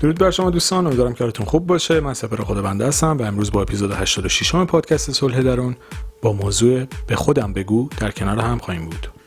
درود بر شما دوستان امیدوارم که حالتون خوب باشه. من سپر خود بنده هستم و امروز با اپیزود 86 پادکست صلح درون با موضوع به خودم بگو در کنار هم خواهیم بود.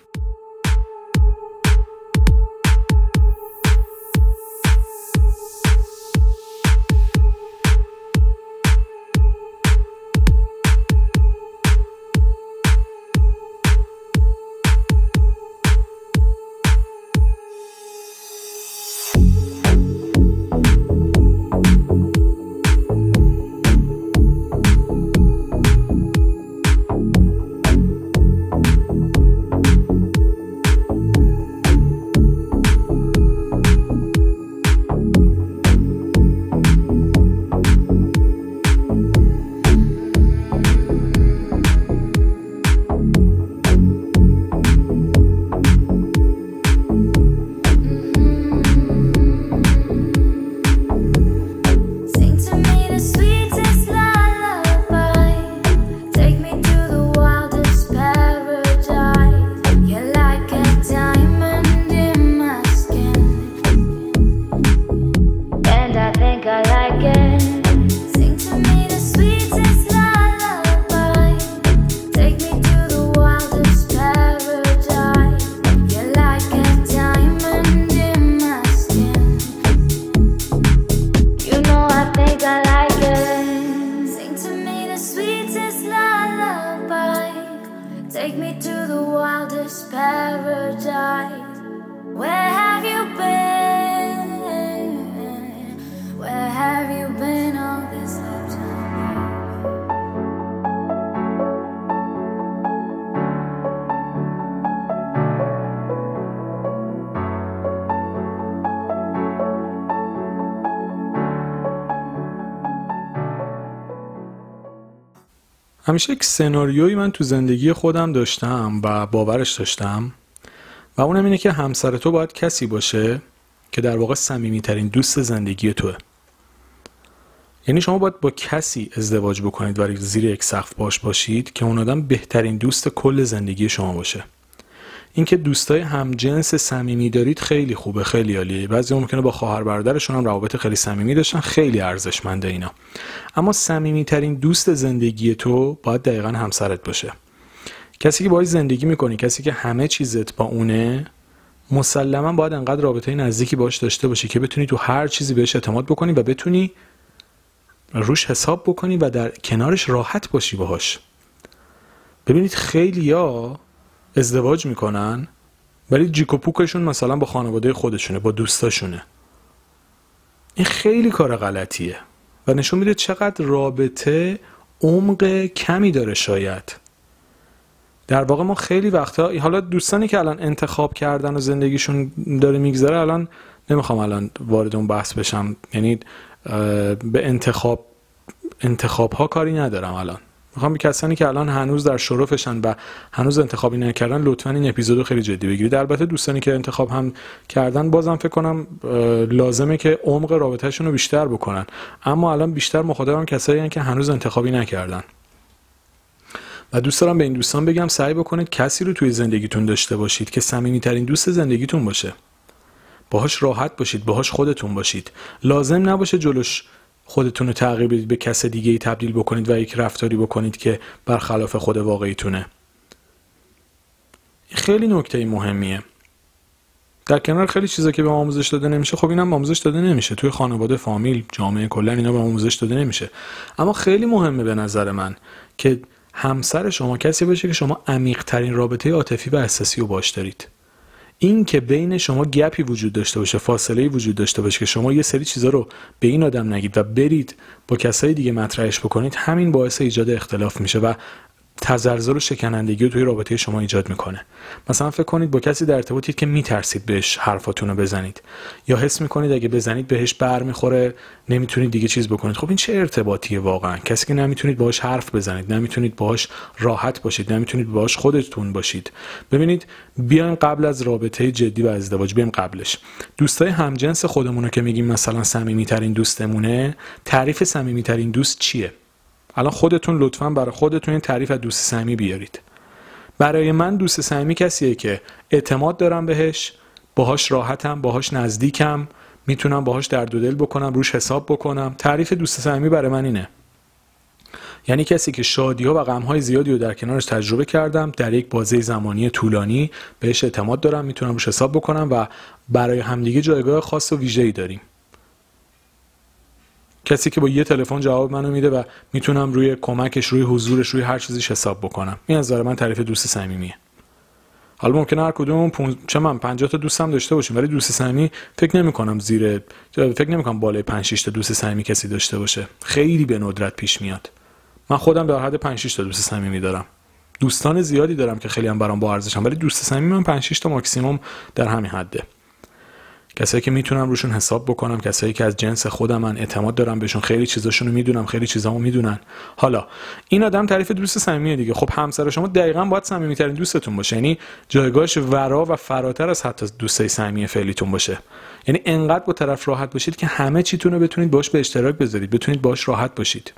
همیشه یک سناریویی من تو زندگی خودم داشتم و باورش داشتم و اونم اینه که همسر تو باید کسی باشه که در واقع صمیمیترین دوست زندگی توه. یعنی شما باید با کسی ازدواج بکنید و زیر یک سقف باش باشید که اون آدم بهترین دوست کل زندگی شما باشه. اینکه دوستای هم جنس صمیمی دارید خیلی خوبه خیلی عالیه. بعضی ممکنه با خواهر برادرشون هم روابط خیلی صمیمی داشتن خیلی ارزشمنده اینا. اما صمیمی ترین دوست زندگی تو باید دقیقا همسرت باشه. کسی که باید زندگی می‌کنی کسی که همه چیزت با اونه مسلما باید انقدر رابطه نزدیکی باش داشته باشی که بتونی تو هر چیزی بهش اعتماد بکنی و بتونی روش حساب بکنی و در کنارش راحت باشی باهاش. ببینید خیلی ازدواج می‌کنن ولی جیک و پوکشون مثلا با خانواده خودشونه با دوستاشونه. این خیلی کار غلطیه و نشون میده چقدر رابطه عمق کمی داره شاید. در واقع ما خیلی وقتا حالا دوستانی که الان انتخاب کردن و زندگیشون داره میگذره الان نمی‌خوام الان وارد اون بحث بشم. یعنی به انتخاب انتخاب ها کاری ندارم الان. می‌خوام به کسانی که الان هنوز در شرفشن و هنوز انتخابی نکردن لطفا این اپیزودو خیلی جدی بگیرید. البته دوستانی که انتخاب هم کردن بازم فکر کنم لازمه که عمق رابطهشون رو بیشتر بکنن. اما الان بیشتر مخاطبم کسایی که هنوز انتخابی نکردن. و دوست دارم به این دوستان بگم سعی بکنید کسی رو توی زندگیتون داشته باشید که صمیمیترین دوست زندگیتون باشه. باهاش راحت باشید باهاش خودتون باشید. لازم نباشه جلوش خودتون رو تغییر بدید به کس دیگه ای تبدیل بکنید و یک رفتاری بکنید که برخلاف خود واقعیتونه. خیلی نکته مهمیه. در کنار خیلی چیزا که به آموزش داده نمیشه خب اینم آموزش داده نمیشه. توی خانواده فامیل جامعه کلا اینا به آموزش داده نمیشه. اما خیلی مهمه به نظر من که همسر شما کسی باشه که شما عمیق ترین رابطه عاطفی و احساسی رو باش دارید. این که بین شما گپی وجود داشته باشه فاصله وجود داشته باشه که شما یه سری چیزا رو به این آدم نگید و برید با کسای دیگه مطرحش بکنید همین باعث ایجاد اختلاف میشه و تزلزل و شکنندگی رو توی رابطه شما ایجاد می‌کنه. مثلا فکر کنید با کسی در ارتباطید که میترسید بهش حرفاتون رو بزنید. یا حس می‌کنید اگه بزنید بهش بر می‌خوره نمی‌تونید دیگه چیز بکنید. خب این چه ارتباطیه واقعا؟ کسی که نمی‌تونید باهاش حرف بزنید نمی‌تونید باهاش راحت باشید نمی‌تونید باهاش خودتون باشید. ببینید بیایم قبل از رابطه جدی و ازدواج بیایم قبلش. دوستای همجنس خودمون رو که میگیم مثلا صمیمیترین دوستمونه تعریف صمیمیترین دوست چیه؟ الان خودتون لطفا برای خودتون این تعریف از دوست صمیمی بیارید. برای من دوست صمیمی کسیه که اعتماد دارم بهش باهاش راحتم باهاش نزدیکم می‌تونم باهاش درد و دل بکنم روش حساب بکنم. تعریف دوست صمیمی برای من اینه. یعنی کسی که شادی ها و غم های زیادی رو در کنارش تجربه کردم در یک بازه زمانی طولانی بهش اعتماد دارم می‌تونم روش حساب بکنم و برای همدیگه جایگاه خاص و ویژه‌ای داریم. کسی که با یه تلفن جواب منو میده و می‌تونم روی کمکش روی حضورش روی هر چیزیش حساب بکنم. این از من تعریف دوست صمیمیه. حالا ممکنه هر کدوم پون... چه من 50 تا دوستم داشته باشیم ولی دوست صمیمی فکر نمی کنم زیر فکر نمی کنم بالای 5 6 تا دوست صمیمی کسی داشته باشه. خیلی به ندرت پیش میاد. من خودم در حد 5 6 تا دوست صمیمی دارم. دوستان زیادی دارم که خیلی هم برام با ارزشم ولی دوست صمیمی من 5 6 تا ماکسیمم در همین حده. کسایی که می‌تونم روشون حساب بکنم کسایی که از جنس خودم من اعتماد دارم بهشون خیلی چیزاشون رو می‌دونم خیلی چیزامو می‌دونن. حالا این آدم تعریف دوست صمیمیه دیگه. خب همسر شما دقیقا باید صمیمیترین دوستتون باشه. یعنی جایگاهش ورا و فراتر از حتی دوستای صمیمی فعلیتون باشه. یعنی انقدر با طرف راحت باشید که همه چیتون رو بتونید باش به اشتراک بذارید. بتونید باش راحت باشید.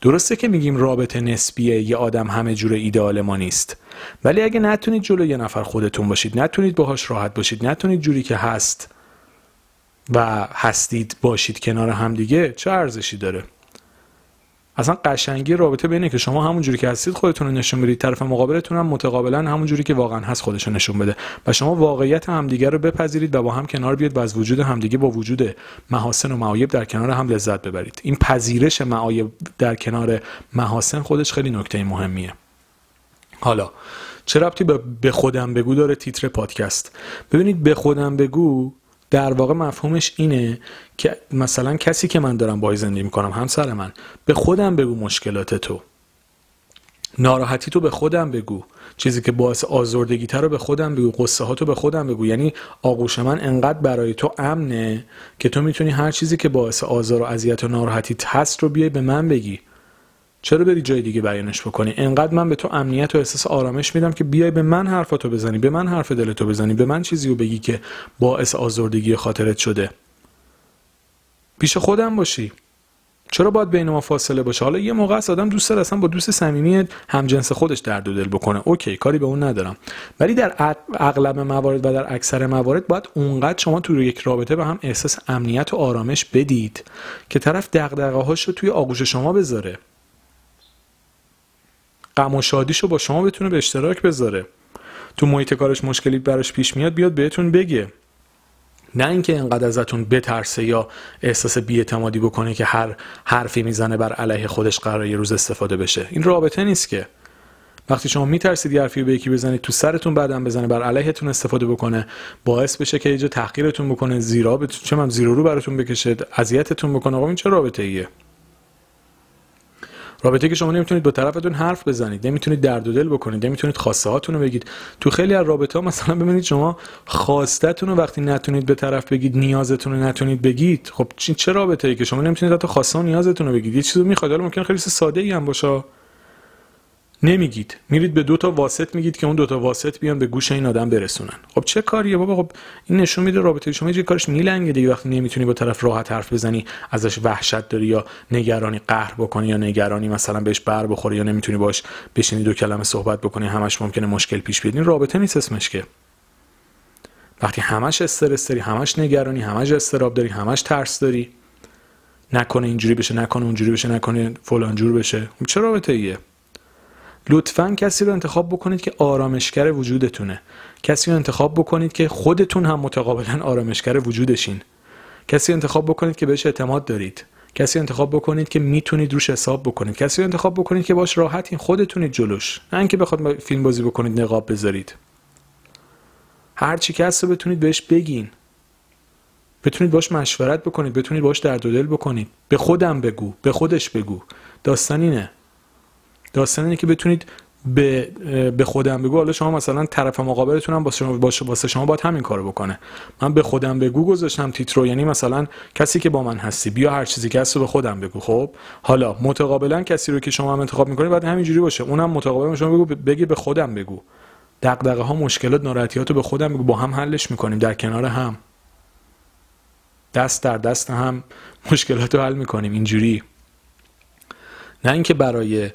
درسته که میگیم رابطه نسبیه یه آدم همه جور ایدئال ما نیست. ولی اگه نتونید جلو یه نفر خودتون باشید نتونید باهاش راحت باشید نتونید جوری که هست و هستید باشید کنار همدیگه چه ارزشی داره؟ اصلا قشنگی رابطه بینه که شما همون جوری که هستید خودتون رو نشون بدید. طرف مقابلتون هم متقابلا همون جوری که واقعا هست خودش رو نشون بده. و شما واقعیت همدیگه رو بپذیرید و با هم کنار بیاد و از وجود همدیگه با وجود محاسن و معایب در کنار هم لذت ببرید. این پذیرش معایب در کنار محاسن خودش خیلی نکته مهمیه. حالا چه ربطی به خودم بگو داره تیتر پادکست؟ ببینید به خودم بگو در واقع مفهومش اینه که مثلا کسی که من دارم باهاش زندگی می‌کنم همسر من به خودم بگو مشکلات تو. ناراحتی تو به خودم بگو. چیزی که باعث آزردگی رو به خودم بگو قصه ها تو به خودم بگو. یعنی آغوش من انقدر برای تو امنه که تو می‌تونی هر چیزی که باعث آزار و اذیت و ناراحتی هست رو بیای به من بگی. چرا بری جای دیگه بیانش بکنی؟ انقدر من به تو امنیت و احساس آرامش میدم که بیای به من حرفاتو بزنی به من حرف دلتو بزنی به من چیزی رو بگی که باعث آزردگی خاطرت شده. پیش خودم باشی. چرا باید بین ما فاصله باشه؟ حالا یه موقع است آدم دوست داره اصلا با دوست صمیمی همجنس خودش درد و دل بکنه. اوکی کاری به اون ندارم. ولی در اغلب موارد و در اکثر موارد باید اونقدر شما تو یک رابطه به هم احساس امنیت و آرامش بدید که طرف دغدغه هاش رو توی آغوش شما بذاره. غم و شادیشو با شما بتونه به اشتراک بذاره. تو محیط کارش مشکلی براش پیش میاد بیاد بهتون بگه. نه اینکه انقدر ازتون بترسه یا احساس بیاعتمادی بکنه که هر حرفی می‌زنه بر علیه خودش قرار یه روز استفاده بشه. این رابطه نیست که. وقتی شما میترسید یه حرفی به یکی بزنید تو سرتون بعدم بزنه بر علیهتون استفاده بکنه باعث بشه که یه تحقیرتون بکنه زیرا چه من زیرو رو براتون بکشه اذیتتون بکنه. آقا این چه رابطه ایه رابطه که شما نمی‌تونید با طرفتون حرف بزنید نمی‌تونید درد و دل بکنید نمی‌تونید خواسته هاتون رو بگید. تو خیلی از رابطه ها مثلا ببینید شما خواستتون رو وقتی نتونید به طرف بگید نیازتون رو نتونید بگید خب چه رابطه ای که شما نمی‌تونید حتی خواسته و نیازتون رو بگید؟ یه چیزی می‌خواد حالا ممکن خیلی ساده ای هم باشه. نمیگید. میرید به دو تا واسط میگید که اون دو تا واسط بیان به گوش این آدم برسونن. خب چه کاریه بابا؟ خب این نشون میده رابطه شما یه کارش میلنگه دیگه. وقتی نمی‌تونی با طرف راحت حرف بزنی ازش وحشت داری یا نگرانی قهر بکنی یا نگرانی مثلا بهش بر بخوری یا نمی‌تونی باش بشینی دو کلمه صحبت بکنی همش ممکنه مشکل پیش بیاد. این رابطه نیست اسمش که. وقتی همش استرس داری همش نگرانی همش استراب داری همش ترس داری. نکنه اینجوری بشه نکنه اونجوری بشه نکنه فلان جور بشه. خب چه رابطه ایه لطفا کسی رو انتخاب بکنید که آرامشگر وجودتونه. کسی رو انتخاب بکنید که خودتون هم متقابلا آرامشگر وجودشین. کسی انتخاب بکنید که بهش اعتماد دارید. کسی انتخاب بکنید که می‌تونید روش حساب بکنید. کسی رو انتخاب بکنید که باش راحتین خودتونید جلوش. نه اینکه بخواد فیلم بازی بکنید نقاب بذارید. هر چی که هست بتونید بهش بگین. بتونید باش مشورت بکنید بتونید باش درد و دل بکنید. به خودم بگو به خودش بگو. داستان اینه. داستان اینه که بتونید به به خودم بگو. حالا شما مثلا طرف مقابلتون هم واسه شما واسه شما باید همین کارو بکنه. من به خودم بگو گذاشتم تیترو یعنی مثلا کسی که با من هستی بیا هر چیزی که هست به خودم بگو خب؟ حالا متقابلا کسی رو که شما هم انتخاب می‌کنید باید همینجوری باشه. اونم متقابلا شما بگو بگی به خودم بگو. دغدغه ها مشکلات ناراحتیات رو به خودم بگو. با هم حلش می‌کنیم در کنار هم. دست در دست هم مشکلات رو حل می‌کنیم. اینجوری. نه اینکه برای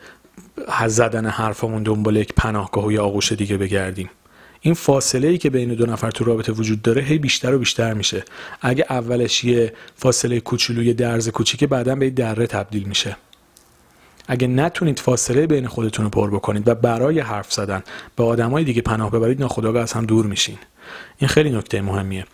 زدن حرفمون دنبال یک پناهگاه و یا آغوش دیگه بگردیم. این فاصله ای که بین دو نفر تو رابطه وجود داره هی بیشتر و بیشتر میشه. اگه اولش یه فاصله کوچولوی درز کوچیکه بعدا به دره تبدیل میشه. اگه نتونید فاصله بین خودتون رو پر بکنید و برای حرف زدن به آدمای دیگه پناه ببرید ناخودآگاه از هم دور میشین. این خیلی نکته مهمیه.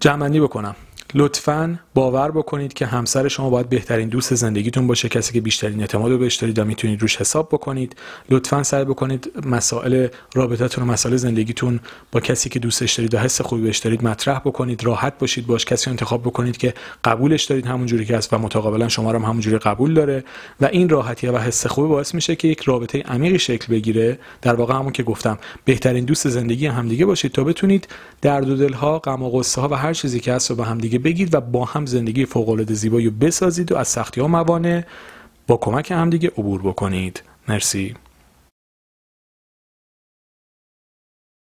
جمعنی بکنم. لطفا باور بکنید که همسر شما باید بهترین دوست زندگیتون باشه کسی که بیشترین اعتماد رو بهش دارید و می‌تونید روش حساب بکنید. لطفا سعی بکنید مسائل رابطتون و مسائل زندگیتون با کسی که دوستش دارید و حس خوبی بهش دارید مطرح بکنید. راحت باشید باش. کسی انتخاب بکنید که قبولش دارید همونجوری که هست و متقابلا شما رو هم همونجوری قبول داره. و این راحتی و حس خوبی باعث میشه که یک رابطه عمیقی شکل بگیره. در واقع همون که گفتم بهترین دوست زندگی همدیگه باشید تا بتونید درد و دلها غم و غصه ها و هر چیزی که هست رو به همدیگه بگید و با هم زندگی فوق العاده زیبایی بسازید و از سختی ها موانع با کمک همدیگه عبور بکنید. مرسی.